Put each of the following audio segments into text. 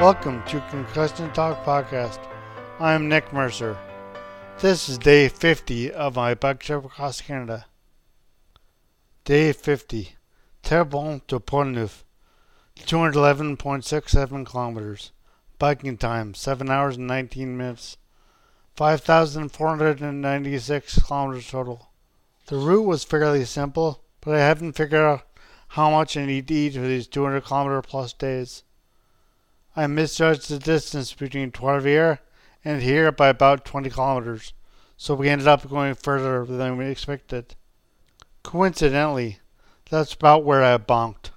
Welcome to Concussion Talk Podcast. I'm Nick Mercer. This is day 50 of my bike trip across Canada. Day 50. Terrebonne to Portneuf. 211.67 kilometers. Biking time 7 hours and 19 minutes. 5,496 kilometers total. The route was fairly simple, but I haven't figured out how much I need to eat for these 200 kilometer plus days. I misjudged the distance between Trois-Rivières and here by about 20 kilometers, so we ended up going further than we expected. Coincidentally, that's about where I bonked.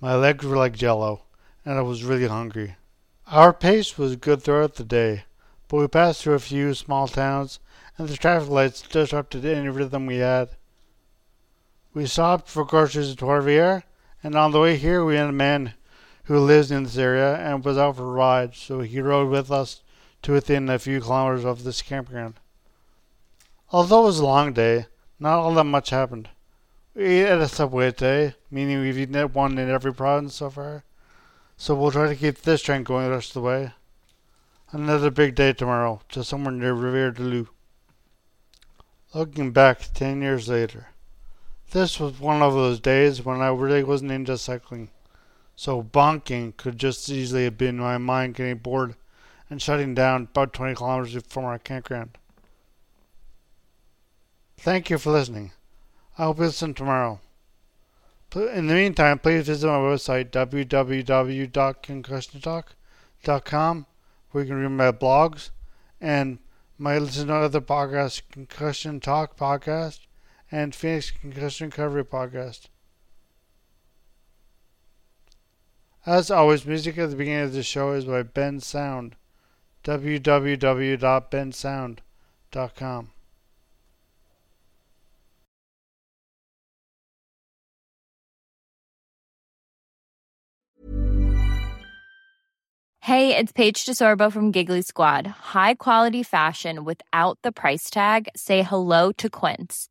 My legs were like jello, and I was really hungry. Our pace was good throughout the day, but we passed through a few small towns, and the traffic lights disrupted any rhythm we had. We stopped for groceries at Trois-Rivières, and on the way here we met a man who lives in this area and was out for a ride, so he rode with us to within a few kilometers of this campground. Although it was a long day, not all that much happened. We ate at a subway today, meaning we've eaten at one in every province so far, so we'll try to keep this train going the rest of the way. Another big day tomorrow, to somewhere near Rivière du Loup. Looking back ten years later, this was one of those days when I really wasn't into cycling. So bonking could just as easily have been my mind getting bored and shutting down about 20 kilometers from our campground. Thank you for listening. I hope you listen tomorrow. In the meantime, please visit my website www.concussiontalk.com where you can read my blogs and my listen to other podcasts, Concussion Talk Podcast and Phoenix Concussion Recovery Podcast. As always, music at the beginning of the show is by Bensound. www.bensound.com. Hey, it's Paige DeSorbo from Giggly Squad. High quality fashion without the price tag. Say hello to Quince.